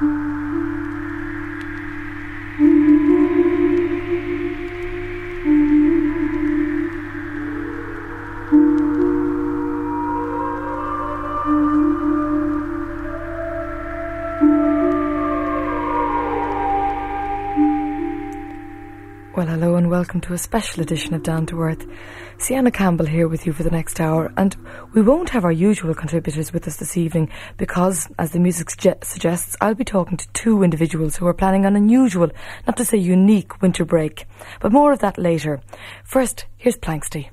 Well, hello and welcome to a special edition of Down to Earth. Sienna Campbell here with you for the next hour, and we won't have our usual contributors with us this evening because, as the music suge- suggests, I'll be talking to two individuals who are planning an unusual, not to say unique, winter break. But more of that later. First, here's Planxty.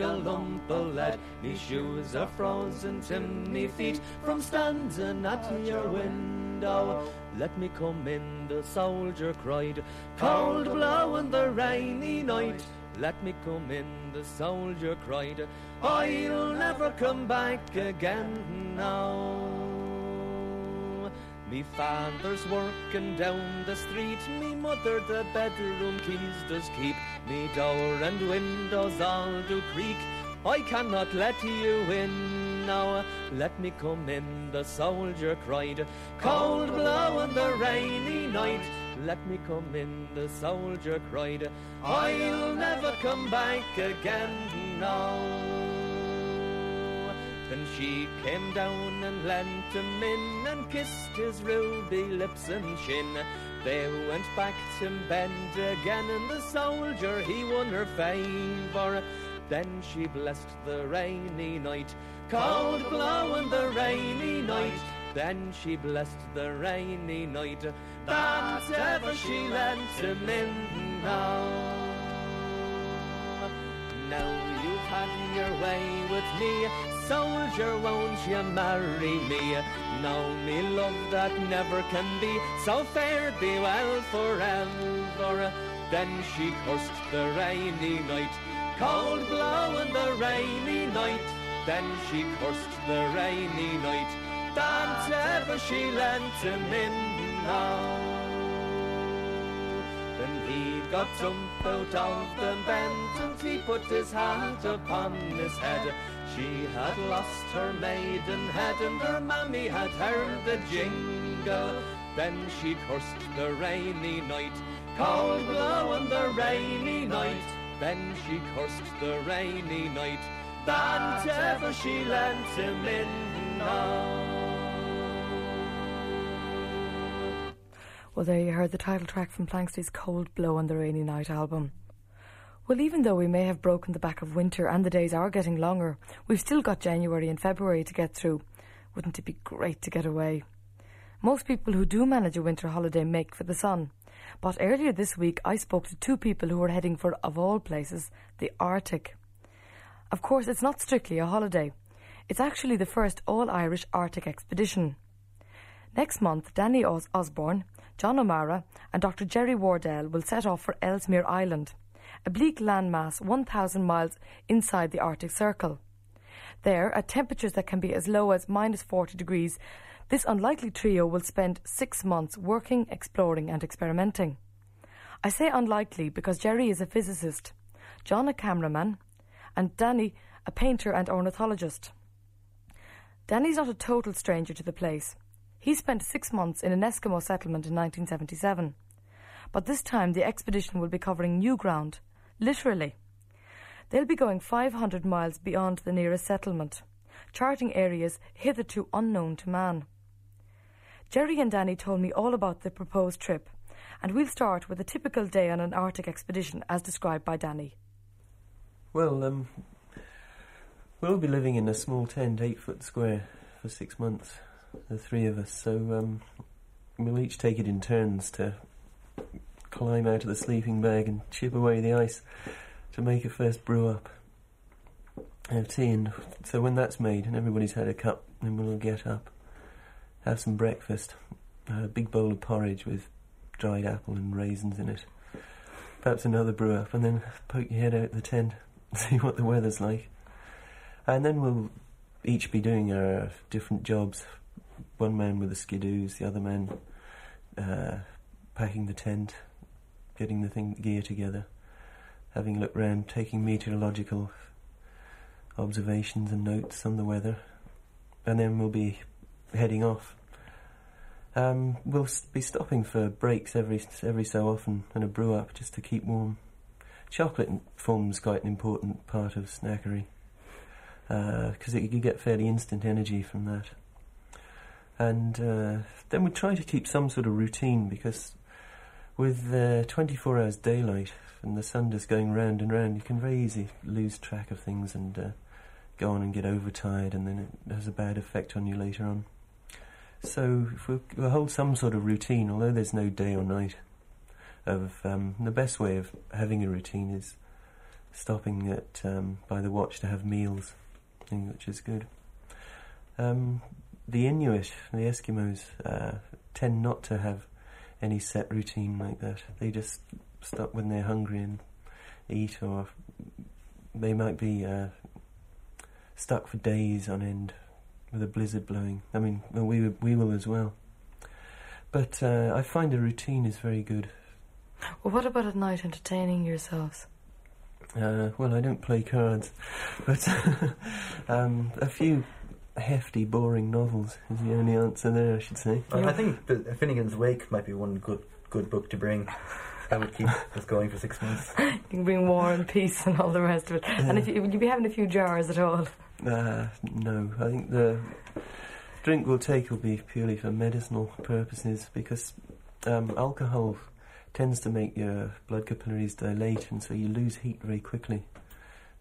A lump of lead. Me shoes are frozen to me feet from standing at your window. Let me come in, the soldier cried. Cold blow in the rainy night. Let me come in, the soldier cried. I'll never come back again now. Me father's working down the street, me mother the bedroom keys does keep, me door and windows all do creak. I cannot let you in now, let me come in, the soldier cried. Cold blow in the rainy night, let me come in, the soldier cried. I'll never come back again now. Then she came down and lent him in and kissed his ruby lips and chin. They went back to bed again, and the soldier he won her favour. Then she blessed the rainy night, cold blowing the rainy night. Then she blessed the rainy night that ever she lent him in now. Now you've had your way with me, soldier, won't you marry me? Now me love that never can be, so fare thee well forever. Then she cursed the rainy night, cold blow blowing the rainy night. Then she cursed the rainy night, that ever she lent him in now. Then he got up out of the bed and he put his hand upon his head. She had lost her maidenhead and her mammy had heard the jingle. Then she cursed the rainy night, cold blowing the rainy night. Then she cursed the rainy night, that ever she lent him in. Well, there you heard the title track from Planxty's Cold Blow on the Rainy Night album. Well, even though we may have broken the back of winter and the days are getting longer, we've still got January and February to get through. Wouldn't it be great to get away? Most people who do manage a winter holiday make for the sun. But earlier this week, I spoke to two people who were heading for, of all places, the Arctic. Of course, it's not strictly a holiday. It's actually the first all Irish Arctic expedition. Next month, Danny Os- Osborne, John O'Mara, and Dr. Jerry Wardell will set off for Ellesmere Island, a bleak landmass 1,000 miles inside the Arctic Circle. There, at temperatures that can be as low as minus 40 degrees, this unlikely trio will spend six months working, exploring, and experimenting. I say unlikely because Jerry is a physicist, John a cameraman, and Danny a painter and ornithologist. Danny's not a total stranger to the place. He spent six months in an Eskimo settlement in 1977. But this time the expedition will be covering new ground, literally. They'll be going 500 miles beyond the nearest settlement, charting areas hitherto unknown to man. Jerry and Danny told me all about the proposed trip, and we'll start with a typical day on an Arctic expedition as described by Danny. Well, um, we'll be living in a small tent, eight foot square, for six months, the three of us. So um, we'll each take it in turns to climb out of the sleeping bag and chip away the ice to make a first brew up. Have tea, and so when that's made and everybody's had a cup, then we'll get up, have some breakfast, a big bowl of porridge with dried apple and raisins in it. Perhaps another brew up, and then poke your head out the tent, see what the weather's like. And then we'll each be doing our different jobs. One man with the skidoos, the other man uh, packing the tent, getting the thing gear together, having a look round, taking meteorological observations and notes on the weather, and then we'll be heading off. Um, we'll be stopping for breaks every every so often and a brew up just to keep warm. Chocolate forms quite an important part of snackery because you can get fairly instant energy from that. And uh, then we try to keep some sort of routine because with uh, 24 hours daylight and the sun just going round and round, you can very easily lose track of things and uh, go on and get overtired, and then it has a bad effect on you later on. So if we, we hold some sort of routine, although there's no day or night, of um, the best way of having a routine is stopping at um, by the watch to have meals, thing which is good. Um, the Inuit, the Eskimos, uh, tend not to have any set routine like that. They just stop when they're hungry and eat, or they might be uh, stuck for days on end with a blizzard blowing. I mean, well, we we will as well. But uh, I find a routine is very good. Well, what about at night entertaining yourselves? Uh, well, I don't play cards, but um, a few hefty, boring novels is the only answer there, I should say. I- Yeah. I think the Finnegan's Wake might be one good good book to bring. That would keep us going for six months. You can bring war and peace and all the rest of it. And if you, would you be having a few jars at all? Uh, no, I think the drink we'll take will be purely for medicinal purposes because um, alcohol tends to make your blood capillaries dilate, and so you lose heat very quickly,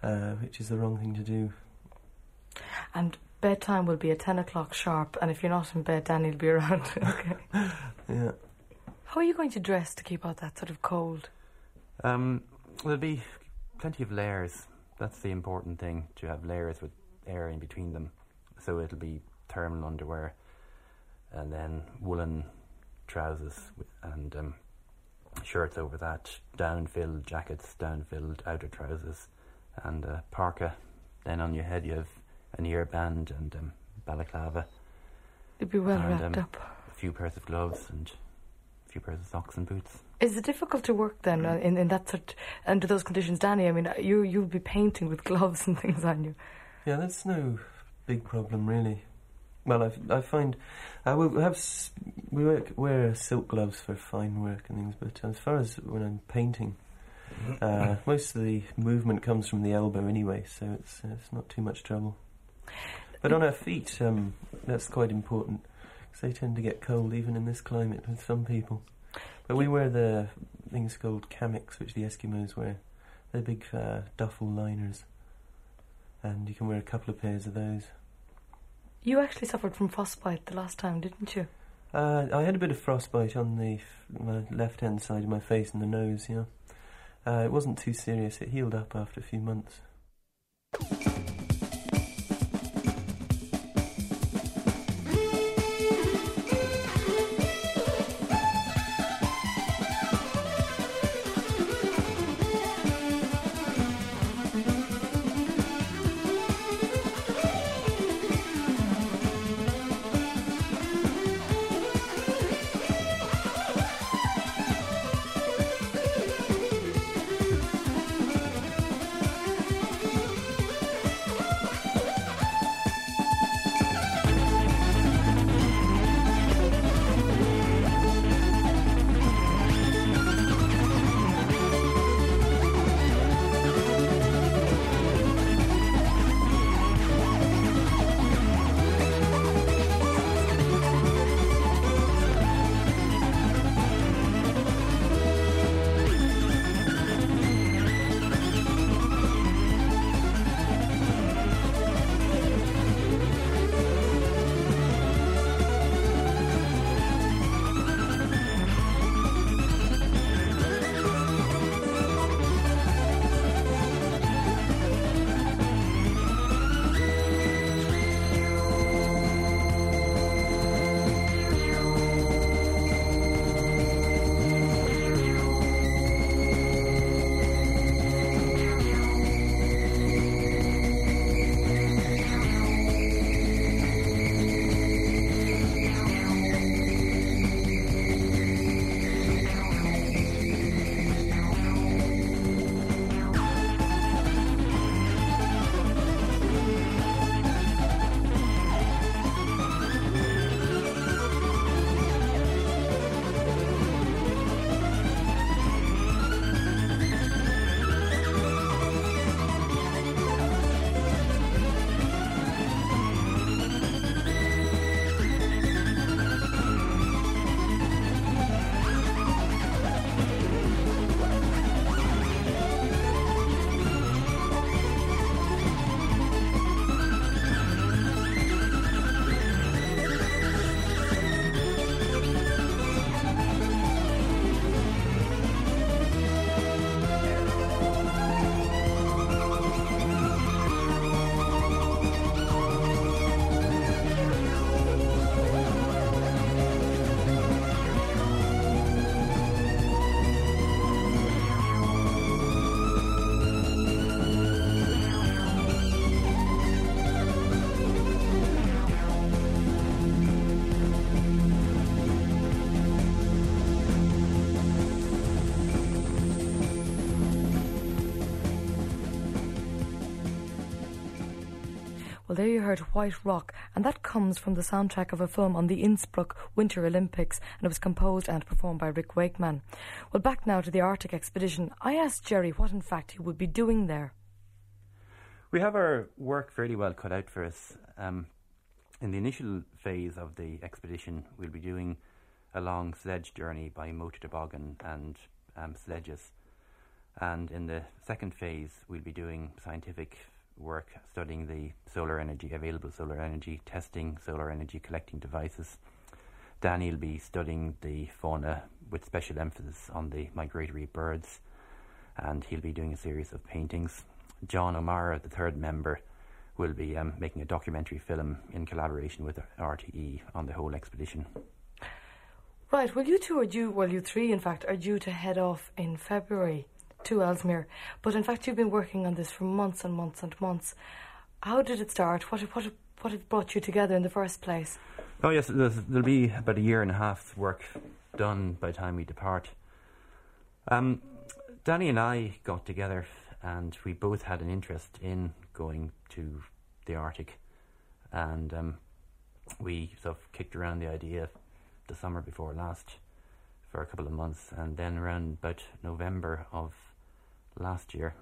uh, which is the wrong thing to do. And bedtime will be at 10 o'clock sharp, and if you're not in bed, Danny will be around. okay. Yeah. How are you going to dress to keep out that sort of cold? Um, there'll be plenty of layers. That's the important thing to have layers with air in between them. So it'll be thermal underwear, and then woolen trousers and um, shirts over that. Down-filled jackets, down-filled outer trousers, and a parka. Then on your head you have an earband and um, balaclava, You'd be well And, wrapped um, up. a few pairs of gloves, and a few pairs of socks and boots. Is it difficult to work then uh, in, in that sort under those conditions, Danny? I mean, uh, you you'll be painting with gloves and things on you. Yeah, that's no big problem really. Well, I, I find I will have we work, wear silk gloves for fine work and things, but as far as when I'm painting, uh, most of the movement comes from the elbow anyway, so it's it's not too much trouble. But on our feet, um, that's quite important because they tend to get cold even in this climate with some people. But we wear the things called kamiks, which the Eskimos wear. They're big uh, duffel liners and you can wear a couple of pairs of those. You actually suffered from frostbite the last time, didn't you? Uh, I had a bit of frostbite on the f- my left-hand side of my face and the nose. Yeah, uh, it wasn't too serious. It healed up after a few months. There you heard White Rock, and that comes from the soundtrack of a film on the Innsbruck Winter Olympics, and it was composed and performed by Rick Wakeman. Well, back now to the Arctic expedition. I asked Jerry what, in fact, he would be doing there. We have our work fairly well cut out for us. Um, in the initial phase of the expedition, we'll be doing a long sledge journey by motor toboggan and um, sledges. And in the second phase, we'll be doing scientific work studying the solar energy, available solar energy, testing solar energy collecting devices. Danny will be studying the fauna with special emphasis on the migratory birds, and he'll be doing a series of paintings. John O'Mara, the third member, will be um, making a documentary film in collaboration with RTE on the whole expedition. Right, well, you two are due, well, you three, in fact, are due to head off in February to Ellesmere. But in fact, you've been working on this for months and months and months. How did it start? What, what, what brought you together in the first place? Oh, yes, there'll be about a year and a half's work done by the time we depart. Um, Danny and I got together and we both had an interest in going to the Arctic. And um, we sort of kicked around the idea the summer before last for a couple of months. And then around about November of last year,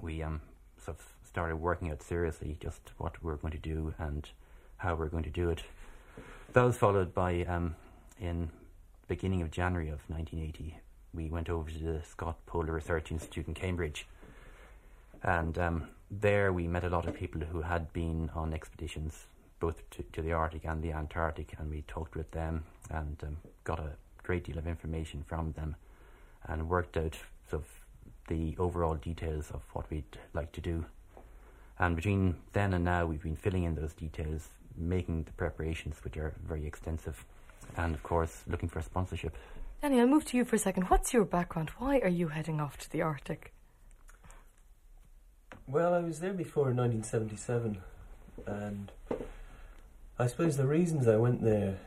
we um, sort of started working out seriously just what we are going to do and how we are going to do it. That was followed by, um, in beginning of January of 1980, we went over to the Scott Polar Research Institute in Cambridge. And um, there we met a lot of people who had been on expeditions, both to, to the Arctic and the Antarctic, and we talked with them and um, got a great deal of information from them and worked out sort of the overall details of what we'd like to do. And between then and now, we've been filling in those details, making the preparations, which are very extensive, and of course, looking for sponsorship. Danny, I'll move to you for a second. What's your background? Why are you heading off to the Arctic? Well, I was there before in 1977, and I suppose the reasons I went there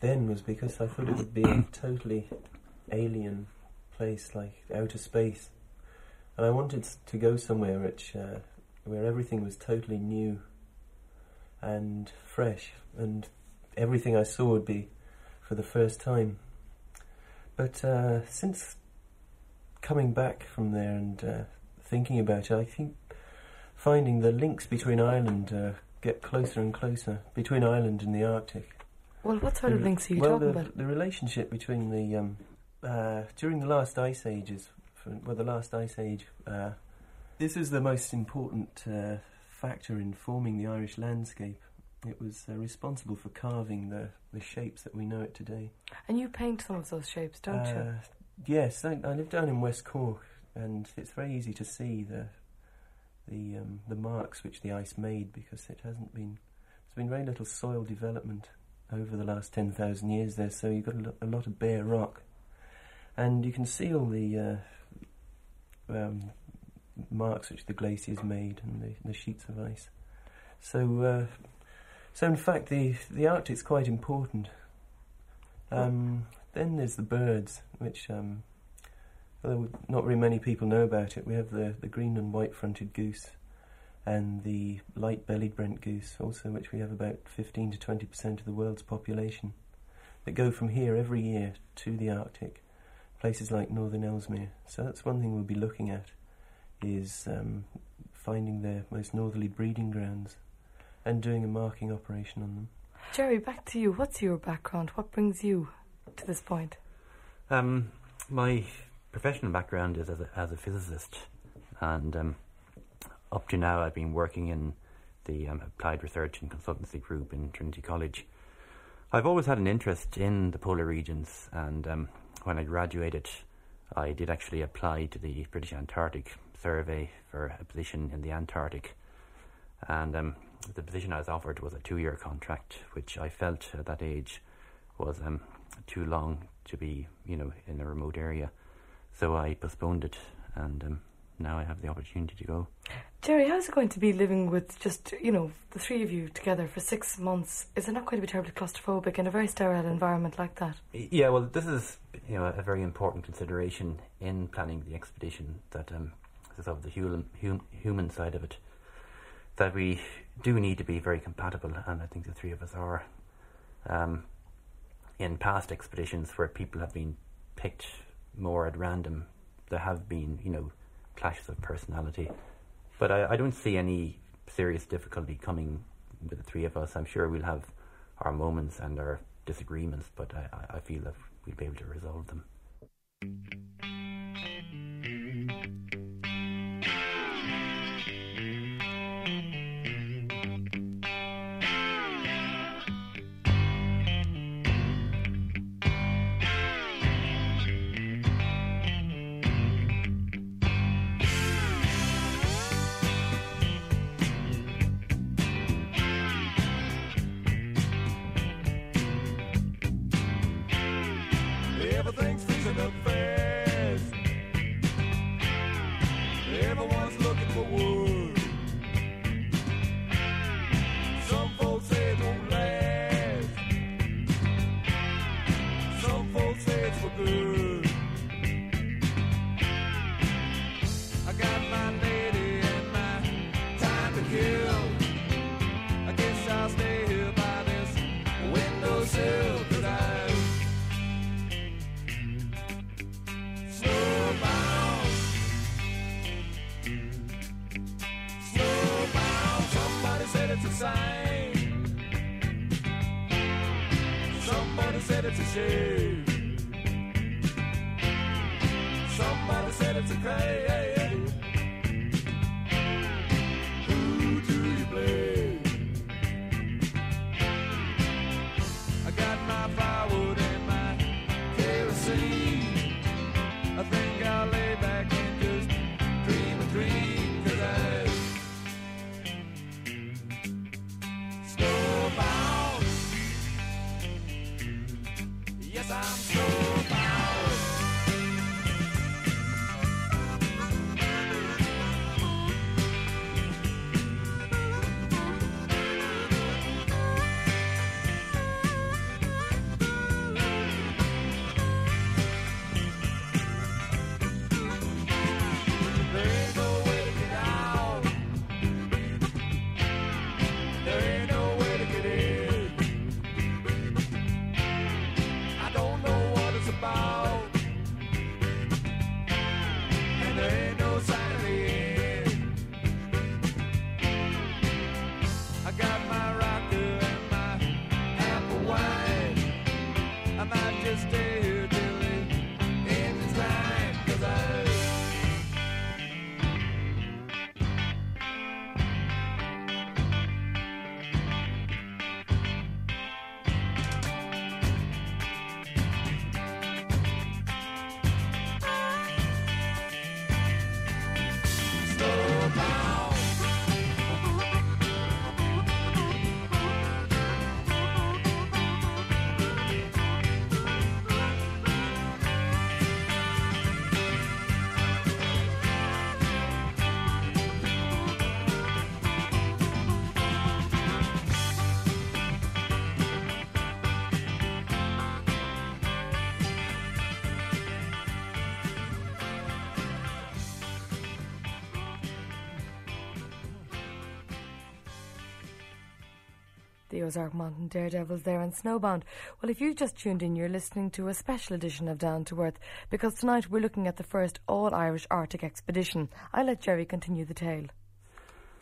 then was because I thought it would be a totally alien place, like outer space, and I wanted to go somewhere which uh, where everything was totally new and fresh, and everything I saw would be for the first time. But uh, since coming back from there and uh, thinking about it, I think finding the links between Ireland uh, get closer and closer between Ireland and the Arctic. Well, what sort of links are you well, talking the, about? the relationship between the um, uh, during the last ice ages, for, well, the last ice age. Uh, this is the most important uh, factor in forming the Irish landscape. It was uh, responsible for carving the, the shapes that we know it today. And you paint some of those shapes, don't you? Uh, Yes, I, I live down in West Cork, and it's very easy to see the the um, the marks which the ice made because it hasn't been there's been very little soil development over the last ten thousand years there, so you've got a lot of bare rock, and you can see all the uh, um, marks which the glaciers made and the, the sheets of ice. So, uh, so in fact, the the Arctic's quite important. Um, then there's the birds, which um, although not very many people know about it. We have the, the green and white fronted goose and the light bellied Brent goose, also, which we have about 15 to 20% of the world's population, that go from here every year to the Arctic, places like northern Ellesmere. So that's one thing we'll be looking at, is um, finding their most northerly breeding grounds and doing a marking operation on them. Jerry, back to you. What's your background? What brings you to this point? Um, my professional background is as a, as a physicist, and um, up to now I've been working in the um, applied research and consultancy group in Trinity College. I've always had an interest in the polar regions, and um, when I graduated, I did actually apply to the British Antarctic Survey for a position in the Antarctic, and um, the position I was offered was a two-year contract, which I felt at that age was um, too long to be, you know, in a remote area. So I postponed it, and um, now I have the opportunity to go. Jerry, how's it going to be living with just, you know, the three of you together for six months? Is it not going to be terribly claustrophobic in a very sterile environment like that? Yeah, well, this is you know a very important consideration in planning the expedition. That um, is of the human hum, human side of it. that we do need to be very compatible, and I think the three of us are. Um, in past expeditions where people have been picked more at random, there have been, you know, clashes of personality. But I, I don't see any serious difficulty coming with the three of us. I'm sure we'll have our moments and our disagreements, but I, I- I feel that we'll be able to resolve them. Ozark Mountain Daredevils there and Snowbound. Well, if you've just tuned in, you're listening to a special edition of Down to Earth because tonight we're looking at the first all Irish Arctic expedition. I'll let Jerry continue the tale.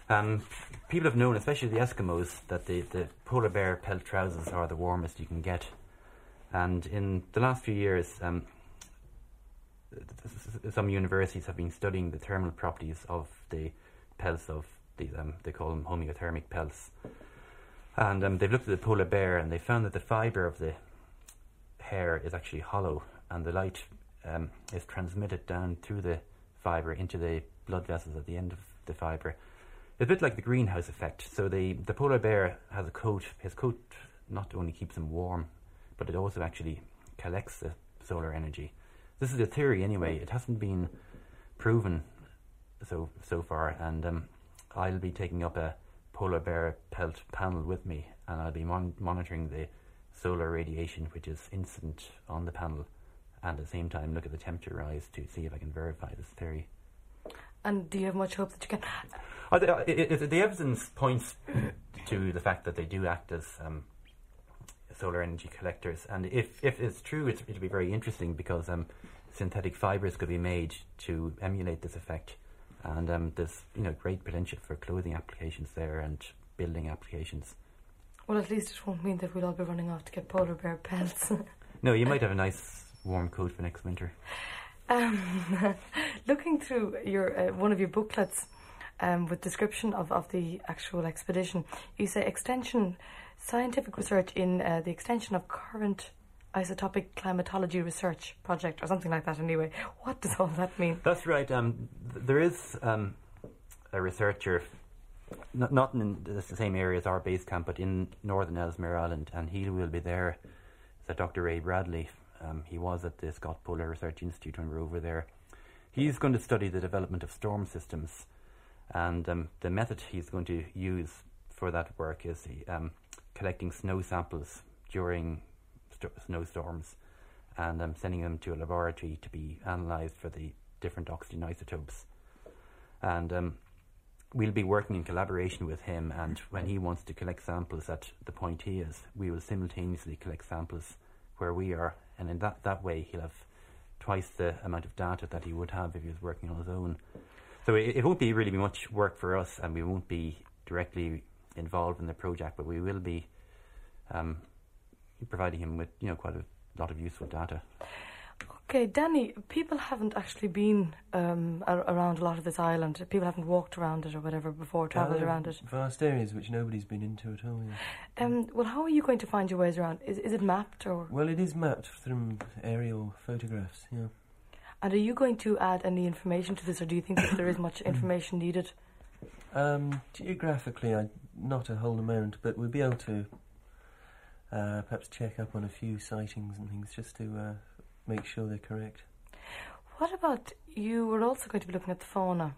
Um, people have known, especially the Eskimos, that the, the polar bear pelt trousers are the warmest you can get. And in the last few years, um, some universities have been studying the thermal properties of the pelts of these, um, they call them homeothermic pelts. And um, they've looked at the polar bear and they found that the fibre of the hair is actually hollow and the light um, is transmitted down through the fibre into the blood vessels at the end of the fibre. It's a bit like the greenhouse effect. So the, the polar bear has a coat. His coat not only keeps him warm, but it also actually collects the solar energy. This is a theory anyway. It hasn't been proven so so far, and um, I'll be taking up a polar bear pelt panel with me, and I'll be mon- monitoring the solar radiation which is incident on the panel, and at the same time look at the temperature rise to see if I can verify this theory. And do you have much hope that you can? Uh, the, uh, i- i- the evidence points to the fact that they do act as um, solar energy collectors, and if, if it's true, it's, it'll be very interesting because um, synthetic fibres could be made to emulate this effect, and um, there's you know great potential for clothing applications there and building applications. Well, at least it won't mean that we'll all be running off to get polar bear pelts. No, you might have a nice warm coat for next winter. Um, looking through your uh, one of your booklets um, with description of, of the actual expedition, you say extension scientific research in uh, the extension of current isotopic climatology research project or something like that. Anyway, what does all that mean? That's right. Um, there is um, a researcher, not, not in the same area as our base camp, but in northern Ellesmere Island, and he will be there. Is Dr. Ray Bradley. Um, he was at the Scott Polar Research Institute when we were over there. He's going to study the development of storm systems, and um, the method he's going to use for that work is um, collecting snow samples during st- snowstorms and um, sending them to a laboratory to be analysed for the different oxygen isotopes. And um, we'll be working in collaboration with him, and when he wants to collect samples at the point he is, we will simultaneously collect samples where we are, and in that, that way he'll have twice the amount of data that he would have if he was working on his own. So it, it won't be really much work for us, and we won't be directly involved in the project, but we will be um, providing him with you know quite a lot of useful data. Okay, Danny, people haven't actually been um, ar- around a lot of this island. People haven't walked around it or whatever before, travelled There around it. Vast areas which nobody's been into at all. Yeah. Um, well, how are you going to find your ways around? Is, is it mapped or? Well, it is mapped from aerial photographs. Yeah. And are you going to add any information to this, or do you think that there is much information needed? Um, geographically, I, not a whole amount, but we'll be able to uh, perhaps check up on a few sightings and things just to uh, make sure they're correct. What about you? Were also going to be looking at the fauna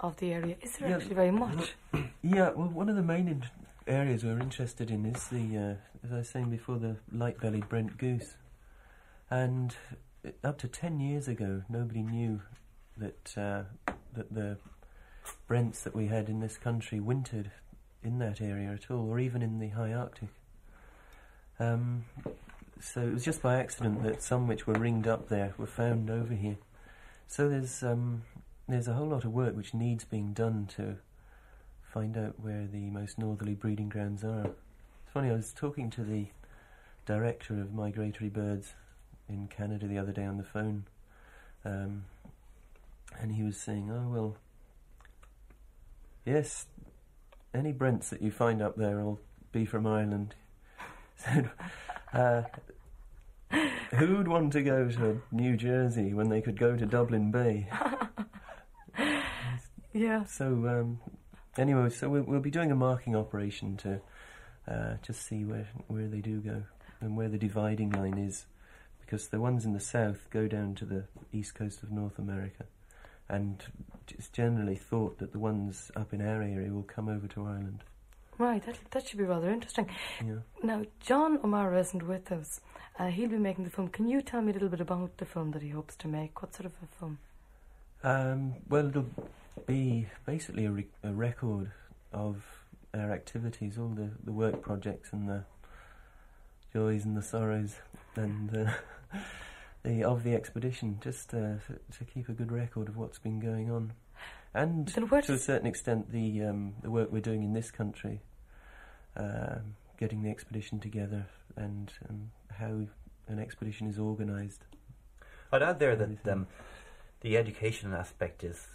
of the area. Is there Yeah. actually very much? Yeah, well, one of the main in- areas we're interested in is the, uh, as I was saying before, the light-bellied Brent goose. And uh, up to ten years ago, nobody knew that uh, that the Brents that we had in this country wintered in that area at all, or even in the high Arctic. Um, so it was just by accident that some which were ringed up there were found over here. So there's um, there's a whole lot of work which needs being done to find out where the most northerly breeding grounds are. It's funny, I was talking to the director of migratory birds in Canada the other day on the phone, um, and he was saying, "Oh well, yes, any Brents that you find up there will be from Ireland." Uh, who'd want to go to New Jersey when they could go to Dublin Bay? Yeah. So um, anyway, so we'll, we'll be doing a marking operation to uh, just see where where they do go and where the dividing line is, because the ones in the south go down to the east coast of North America, and it's generally thought that the ones up in our area will come over to Ireland. Right. That that should be rather interesting. Yeah. Now, John O'Mara isn't with us. Uh, he'll be making the film. Can you tell me a little bit about the film that he hopes to make? What sort of a film? Um, well, it'll be basically a, re- a record of our activities, all the, the work projects and the joys and the sorrows, and uh, the of the expedition, just uh, to, to keep a good record of what's been going on, and to a certain extent the um, the work we're doing in this country, um, getting the expedition together, and um, how an expedition is organised. I'd add there that um, the education aspect is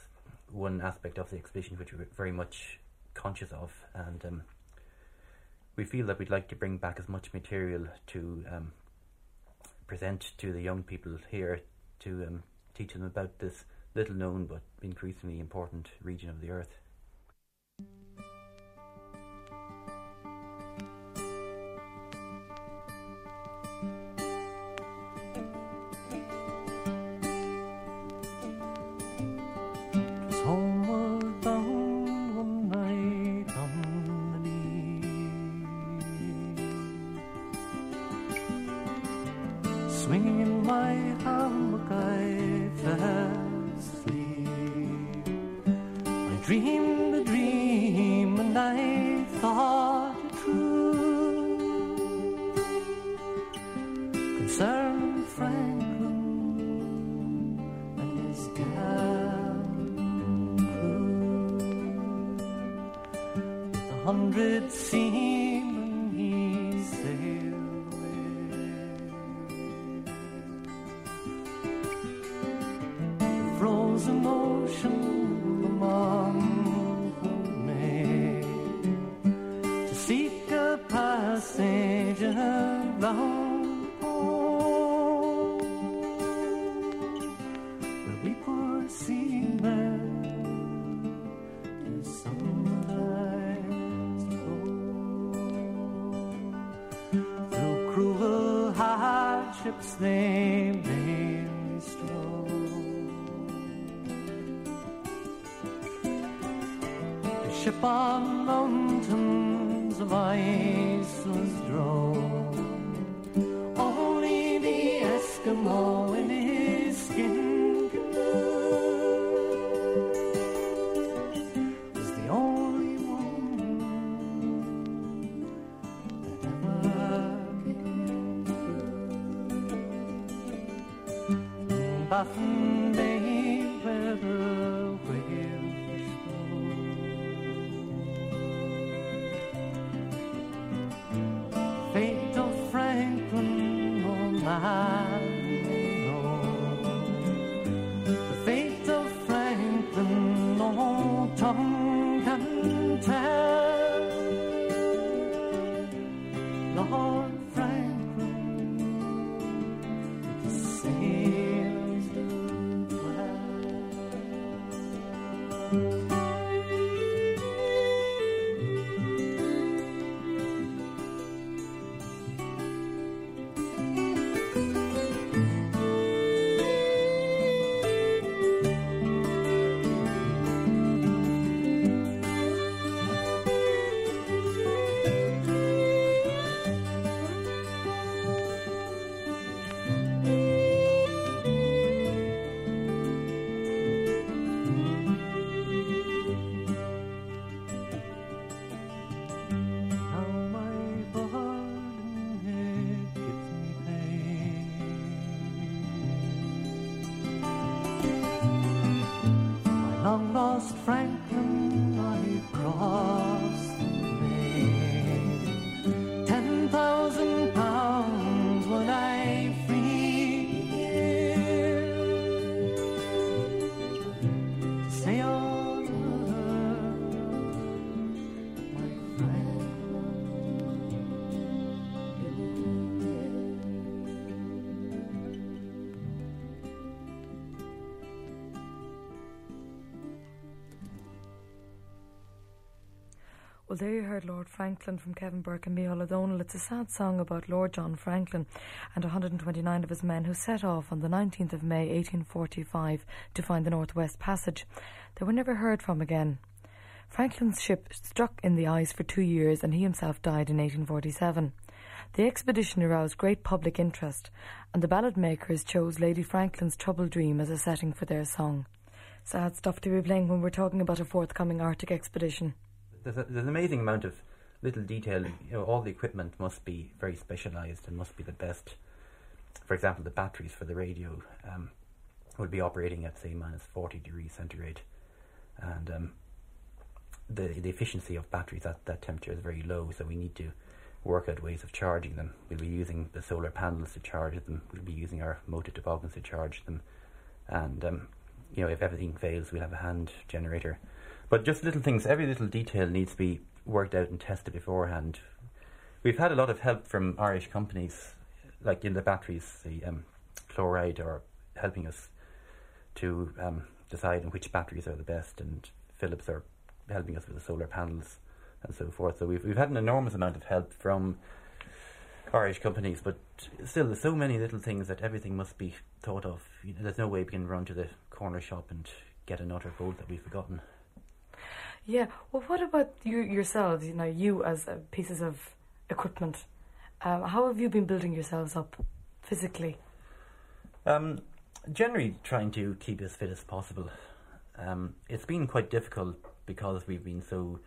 one aspect of the exhibition which we're very much conscious of, and um, we feel that we'd like to bring back as much material to um, present to the young people here to um, teach them about this little known but increasingly important region of the earth. Through. Baffin Bay, where the whales Well, there you heard Lord Franklin from Kevin Burke and Micheál O'Donnell. It's a sad song about Lord John Franklin and 129 of his men who set off on the 19th of May 1845 to find the Northwest Passage. They were never heard from again. Franklin's ship struck in the ice for two years and he himself died in 1847. The expedition aroused great public interest, and the ballad makers chose Lady Franklin's Troubled Dream as a setting for their song. Sad stuff to be playing when we're talking about a forthcoming Arctic expedition. There's, a, there's an amazing amount of little detail. You know, all the equipment must be very specialised and must be the best. For example, the batteries for the radio um, would be operating at say minus 40 degrees centigrade, and um, the the efficiency of batteries at that temperature is very low. So we need to work out ways of charging them. We'll be using the solar panels to charge them. We'll be using our motor toboggans to charge them, and um, you know if everything fails, we'll have a hand generator. But just little things, every little detail needs to be worked out and tested beforehand. We've had a lot of help from Irish companies, like in the batteries, the um, chloride, are helping us to um, decide which batteries are the best, and Philips are helping us with the solar panels and so forth. So we've we've had an enormous amount of help from Irish companies, but still, there's so many little things that everything must be thought of. You know, there's no way we can run to the corner shop and get another bolt that we've forgotten. Yeah. Well, what about you yourselves? You know, you as uh, pieces of equipment. Um, how have you been building yourselves up physically? Um, generally, trying to keep as fit as possible. Um, it's been quite difficult because we've been so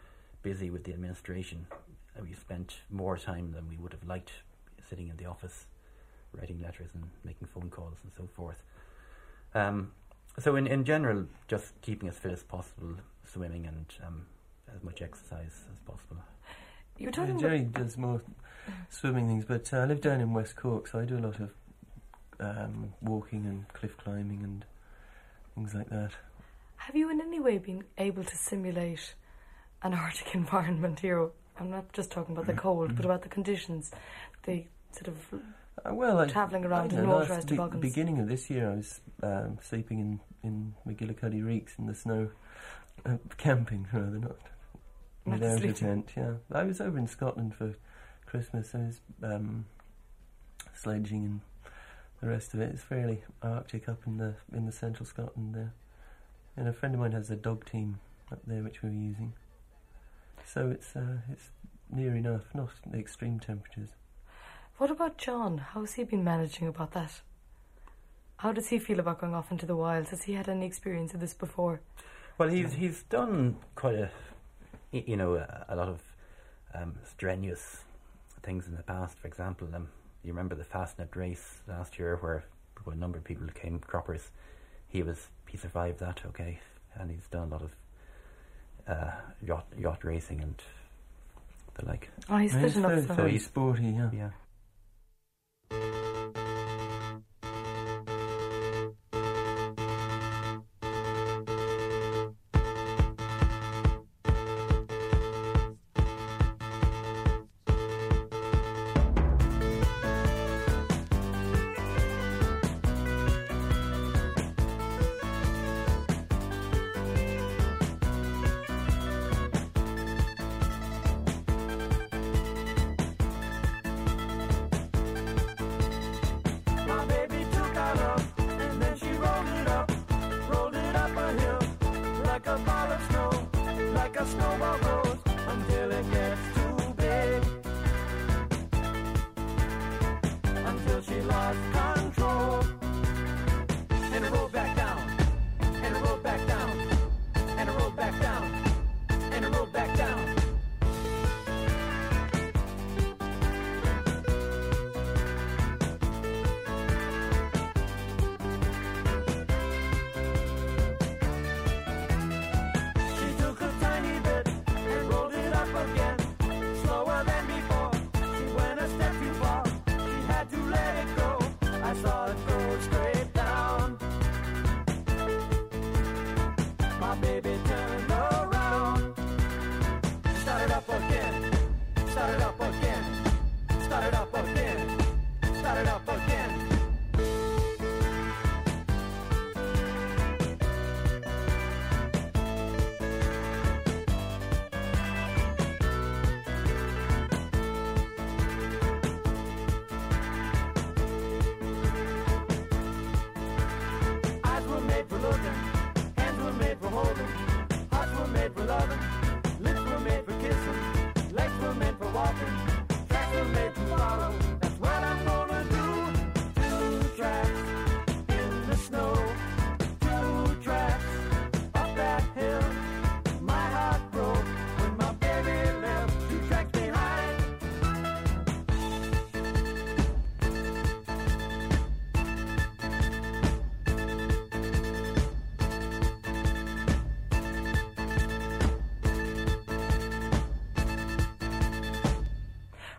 busy with the administration. Uh, We've spent more time than we would have liked sitting in the office, writing letters and making phone calls and so forth. Um, so, in, in general, just keeping as fit as possible, swimming and um, as much exercise as possible. You're Yeah, talking about Jerry does more swimming things, but uh, I live down in West Cork, so I do a lot of um, walking and cliff climbing and things like that. Have you in any way been able to simulate an Arctic environment here? I'm not just talking about the cold, but about the conditions, the sort of Uh, well, I, travelling around I in don't know, water last as be- toboggans. beginning of this year, I was um, sleeping in in McGillicuddy Reeks in the snow, uh, camping rather not Not without a tent. Yeah, I was over in Scotland for Christmas. I was um, sledging and the rest of it. It's fairly arctic up in the in the central Scotland there. And a friend of mine has a dog team up there which we were using. So it's uh, it's near enough, not the extreme temperatures. What about John? How's he been managing about that? How does he feel about going off into the wilds? Has he had any experience of this before? Well, he's he's done quite a, y- you know, a, a lot of um, strenuous things in the past. For example, um, you remember the Fastnet race last year, where a number of people came croppers. He was he survived that, okay, and he's done a lot of uh, yacht yacht racing and the like. Oh, he's Yeah, fit enough. very, so- he's- sporty, yeah. Yeah.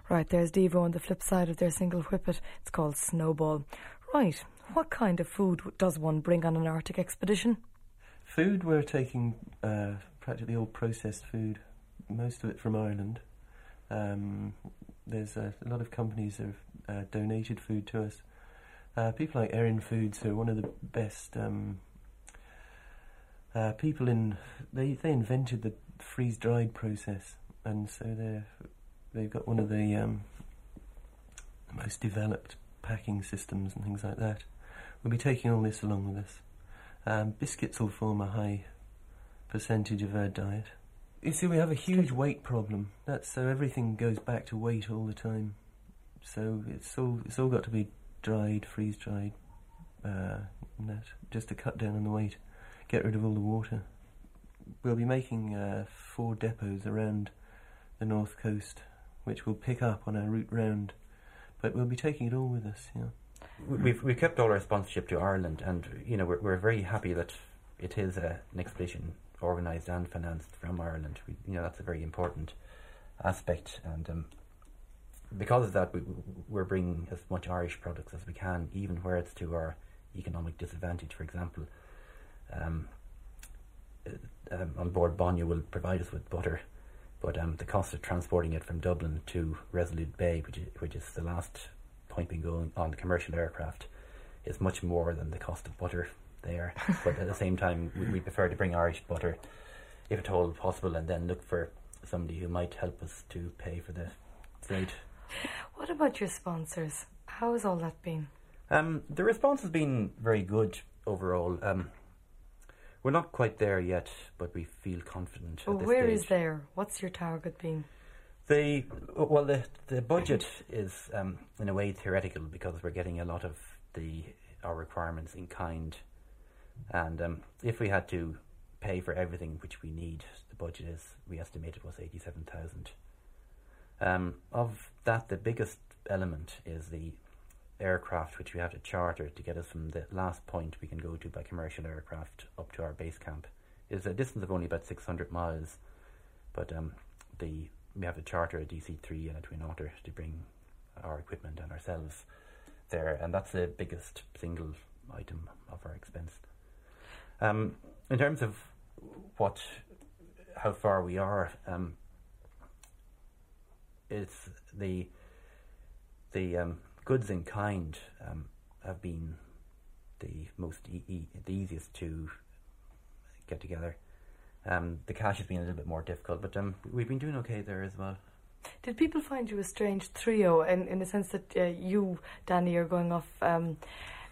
Right, there's Devo on the flip side of their single Whip It. It's called Snowball. Right, what kind of food does one bring on an Arctic expedition? Food, we're taking uh, practically all processed food, most of it from Ireland. Um, there's a, a lot of companies that have uh, donated food to us. Uh, people like Erin Foods who are one of the best um, uh, people in. They they invented the freeze dried process, and so they're they've got one of the um, most developed packing systems and things like that. We'll be taking all this along with us. Um, biscuits will form a high percentage of our diet. You see, we have a huge weight problem. That's so everything goes back to weight all the time. So it's all it's all got to be dried, freeze dried, uh, that just to cut down on the weight, get rid of all the water. We'll be making uh, four depots around the north coast, which we'll pick up on our route round. But we'll be taking it all with us. Yeah. We- We've we've kept all our sponsorship to Ireland, and you know we're we're very happy that it is a, an expedition organised and financed from Ireland. We, you know, that's a very important aspect, and um, because of that, we, we're bringing as much Irish products as we can, even where it's to our economic disadvantage. For example, um, uh, um, An Bord Bainne will provide us with butter, but um, the cost of transporting it from Dublin to Resolute Bay, which is, which is the last point being going on the commercial aircraft, is much more than the cost of butter there. but at the same time, we, we prefer to bring Irish butter, if at all possible, and then look for somebody who might help us to pay for the freight. What about your sponsors? How has all that been? Um, the response has been very good overall. Um, we're not quite there yet, but we feel confident. Well, where stage. is there? What's your target being? The well, the the budget is um, in a way theoretical because we're getting a lot of the our requirements in kind, and um, if we had to pay for everything which we need, the budget is we estimated was eighty seven thousand. Um, of that, the biggest element is the aircraft which we have to charter to get us from the last point we can go to by commercial aircraft up to our base camp. is a distance of only about six hundred miles, but um, the we have to charter a DC three and a Twin Otter to bring our equipment and ourselves there, and that's the biggest single item of our expense. Um, in terms of what, how far we are, um, it's the the um, goods in kind um, have been the most e- e- the easiest to get together. Um, the cash has been a little bit more difficult, but um, we've been doing okay there as well. Did people find you a strange trio in, in the sense that uh, you, Danny, are going off? Um,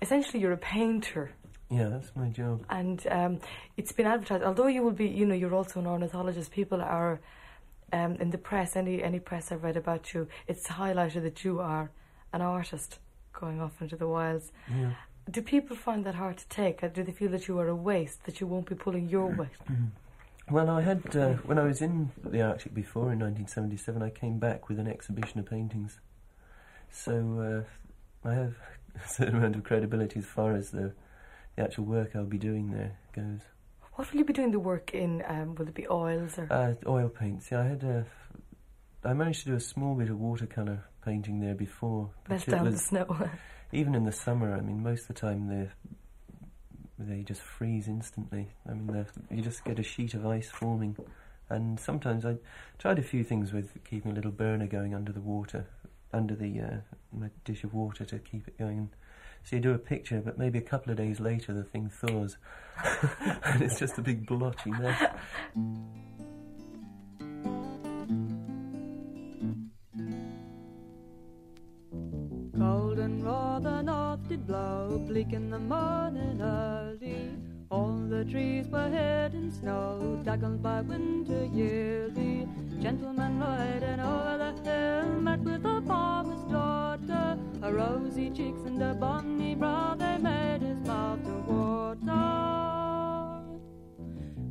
essentially, you're a painter, Yeah, that's my job. and um, it's been advertised. Although you will be, you know, you're also an ornithologist. People are um, in the press. Any any press I've read about you, it's highlighted that you are an artist going off into the wilds. Yeah. Do people find that hard to take? Uh, Do they feel that you are a waste, that you won't be pulling your weight? Well, I had uh, when I was in the Arctic before in 1977, I came back with an exhibition of paintings. So uh, I have a certain amount of credibility as far as the, the actual work I'll be doing there goes. What will you be doing the work in? Um, will it be oils or? Uh, oil paints. Yeah, I had a. I managed to do a small bit of watercolor painting there before. but Melt it down the snow. even in the summer, I mean, most of the time they they just freeze instantly. I mean, you just get a sheet of ice forming, and sometimes I tried a few things with keeping a little burner going under the water, under the uh, my dish of water to keep it going. So you do a picture, but maybe a couple of days later the thing thaws, and it's just a big blotchy mess. Cold and raw the north did blow, bleak in the morning early. All the trees were hid in snow, daggled by winter yearly. Gentlemen riding over the hill met with a farmer's daughter. Her rosy cheeks and a bonny brow, they made his mouth to water.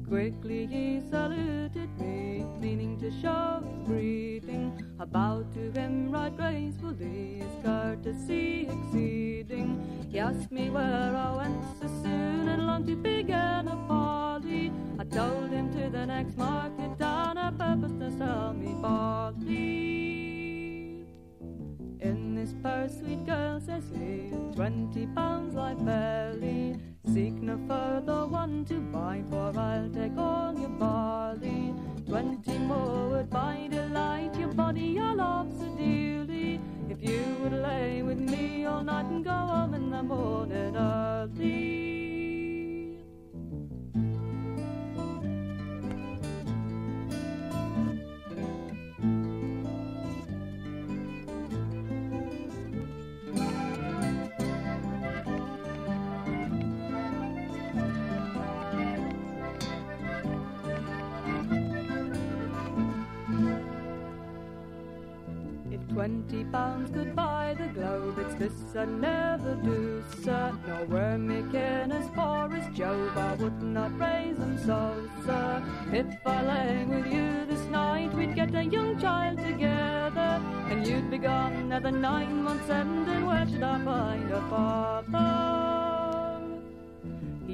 Quickly he saluted me, meaning to show his breeding. I bowed to him right gracefully, his courtesy exceeding. He asked me where I went so soon and longed to begin a party. I told him to the next market town, I purposed to sell me barley. In this purse, sweet girl, says he, twenty pounds lie fairly. Seek no further one to buy, for I'll take all your barley. Twenty more would buy delight your body I love so dearly. If you would lay with me all night and go home in the morning early. Twenty pounds could buy the globe, it's this I'd never do, sir. No wormy kin as far as Job, I would not raise them so, sir. If I lay with you this night, we'd get a young child together, and you'd be gone at the nine months end, and where should I find a father?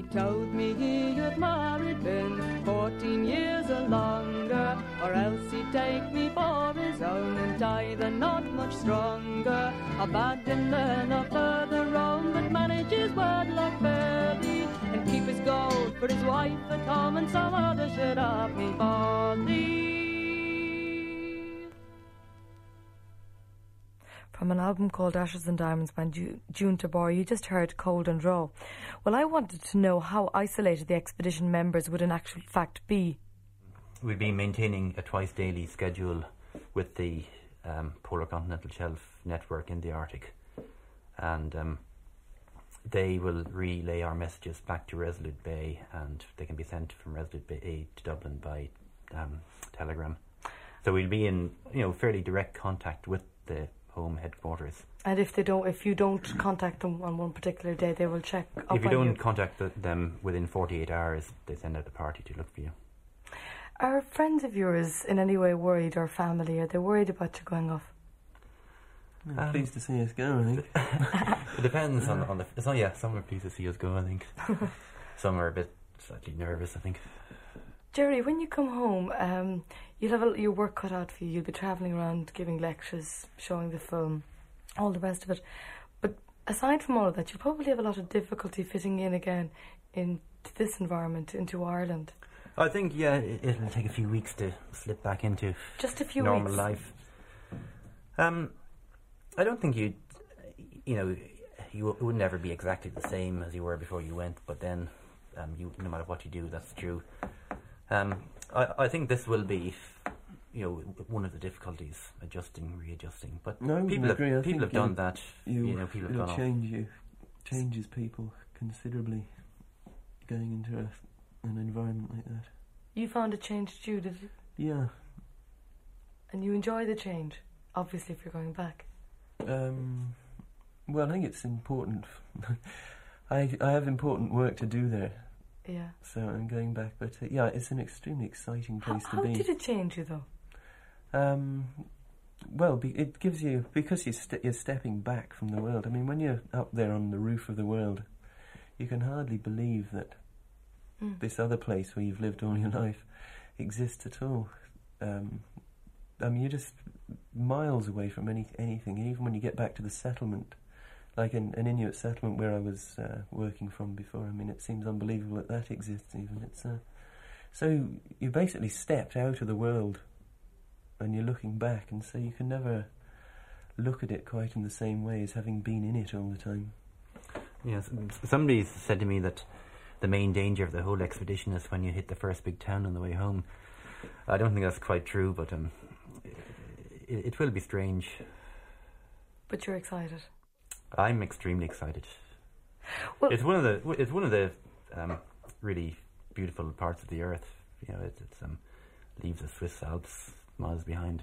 He told me he had married been fourteen years or longer, or else he'd take me for his own and die the not much stronger. I bade him learn a further roam, but manage his word like fairly, and keep his gold for his wife at home, and some other should have me for thee. From an album called Ashes and Diamonds by Ju- June Tabor, you just heard Cold and Raw. Well, I wanted to know how isolated the expedition members would in actual fact be. We'll be maintaining a twice daily schedule with the um, Polar Continental Shelf Network in the Arctic. And um, they will relay our messages back to Resolute Bay and they can be sent from Resolute Bay to Dublin by um, telegram. So we'll be in you know fairly direct contact with the home headquarters. And if they don't, if you don't contact them on one particular day, they will check up if you on don't you. contact the, them within 48 hours, they send out a party to look for you. Are friends of yours in any way worried, or family? Are they worried about you going off? I'm Um, pleased to see us go, I think. It depends on, on the. So yeah, some are pleased to see us go. I think some are a bit slightly nervous. I think. Jerry, when you come home, um, you'll have a, your work cut out for you. You'll be travelling around, giving lectures, showing the film, all the rest of it. But aside from all of that, you'll probably have a lot of difficulty fitting in again into this environment, into Ireland. I think yeah, it, it'll take a few weeks to slip back into Just a few normal weeks. life. Um, I don't think you'd, you know, you would never be exactly the same as you were before you went. But then, um, you no matter what you do, that's true. Um, I I think this will be, you know, one of the difficulties adjusting, readjusting. But No, people have agree. I people have done that. You, You know, people have it'll gone off. change you, changes people considerably going into a, an environment like that. You found a change you, did it? Yeah. And you enjoy the change, obviously, if you're going back. Um, well, I think it's important. I I have important work to do there, Yeah. so I'm going back. But uh, yeah, it's an extremely exciting place how to be. How did it change you, though? Um, well, be, it gives you because you're, ste you're stepping back from the world. I mean, when you're up there on the roof of the world, you can hardly believe that Mm. this other place where you've lived all your life exists at all. Um, I mean, you're just miles away from any anything. And even when you get back to the settlement, like an, an Inuit settlement where I was uh, working from before, I mean, it seems unbelievable that that exists. Even it's uh, so you basically stepped out of the world and you're looking back, and so you can never look at it quite in the same way as having been in it all the time. Yes, somebody said to me that the main danger of the whole expedition is when you hit the first big town on the way home. I don't think that's quite true, but um, it, it will be strange. But you're excited. I'm extremely excited. Well, it's one of the it's one of the um, really beautiful parts of the earth. You know, it it's, um, leaves the Swiss Alps miles behind.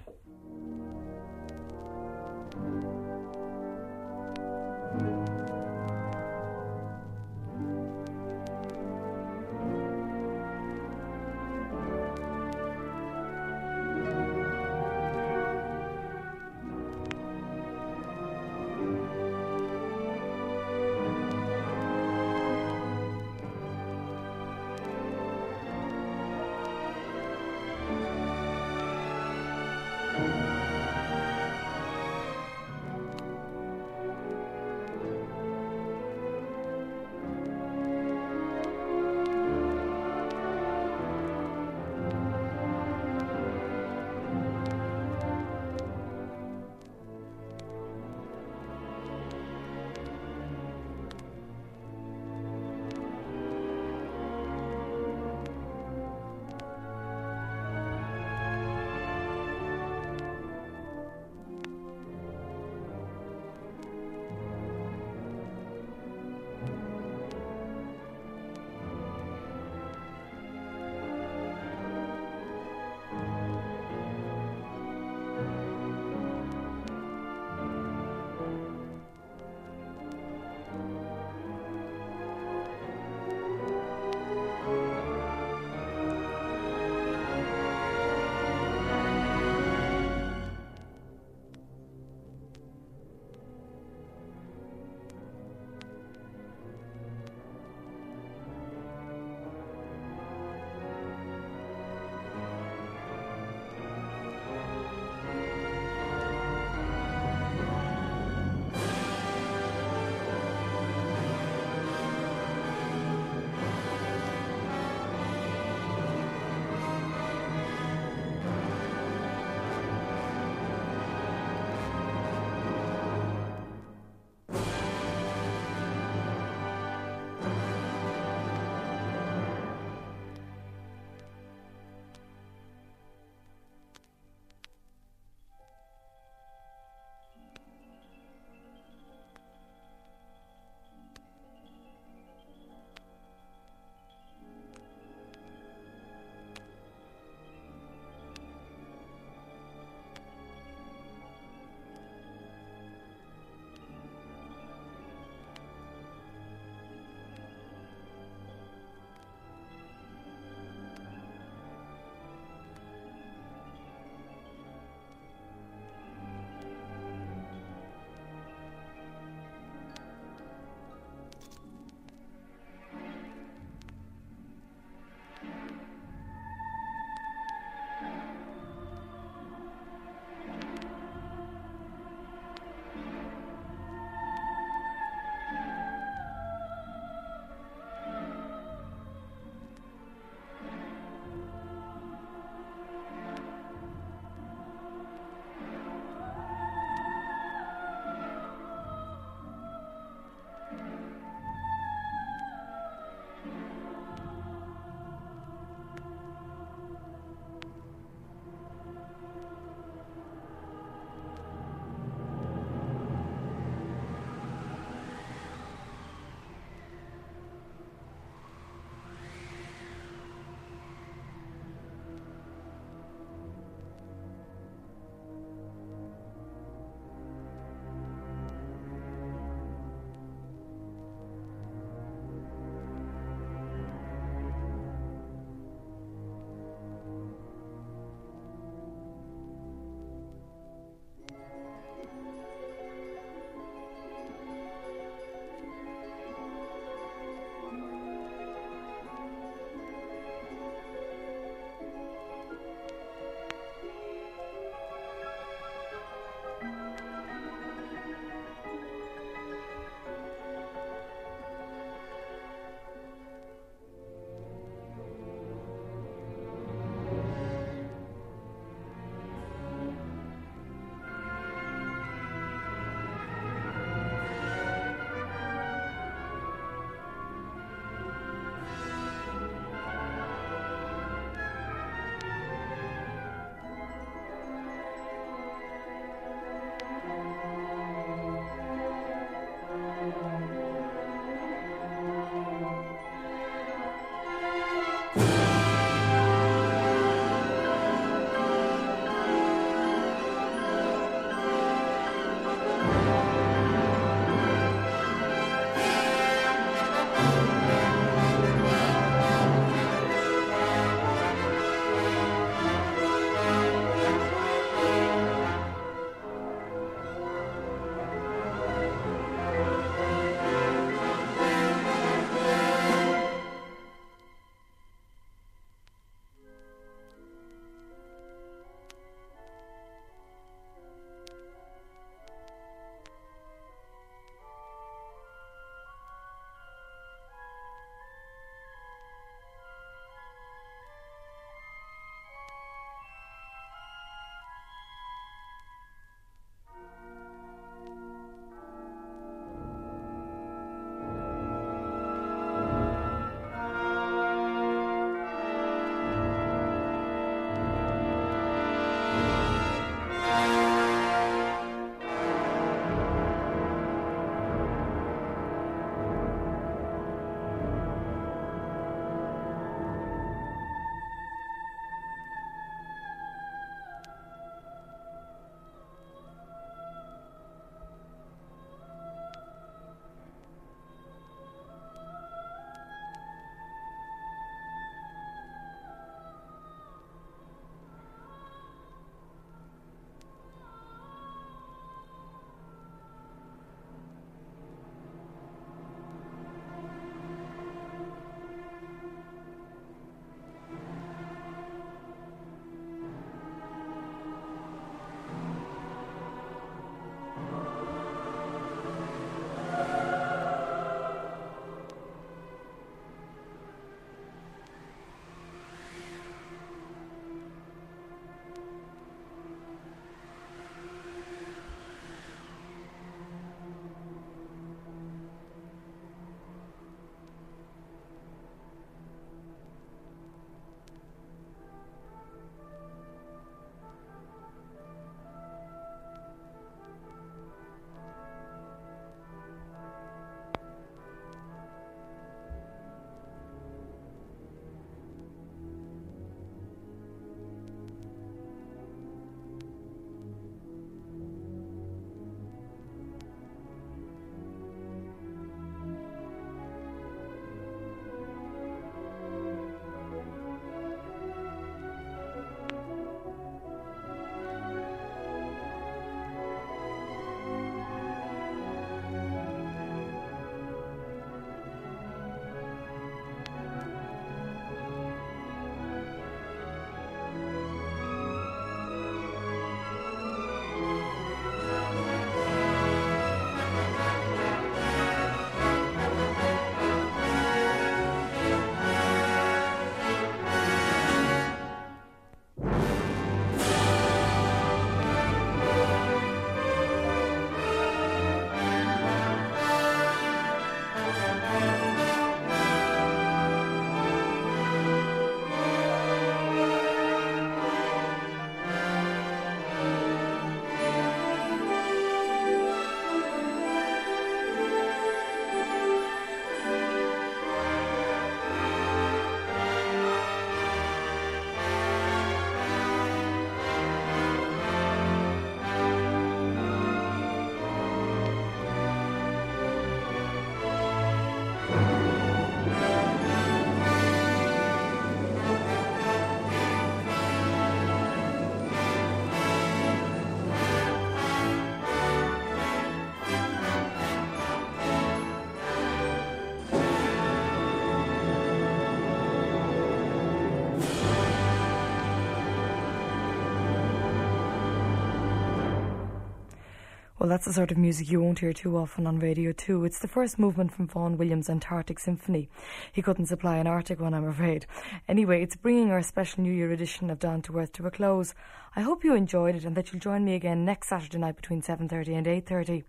Well, that's the sort of music you won't hear too often on Radio 2. It's the first movement from Vaughan Williams' Antarctic Symphony. He couldn't supply an Arctic one, I'm afraid. Anyway, it's bringing our special New Year edition of Down to Earth to a close. I hope you enjoyed it and that you'll join me again next Saturday night between 7.30 and 8.30.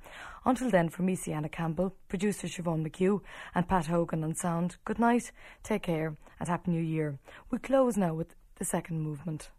Until then, from me, Sienna Campbell, producer Siobhan McHugh, and Pat Hogan on sound, good night, take care, and Happy New Year. We close now with the second movement.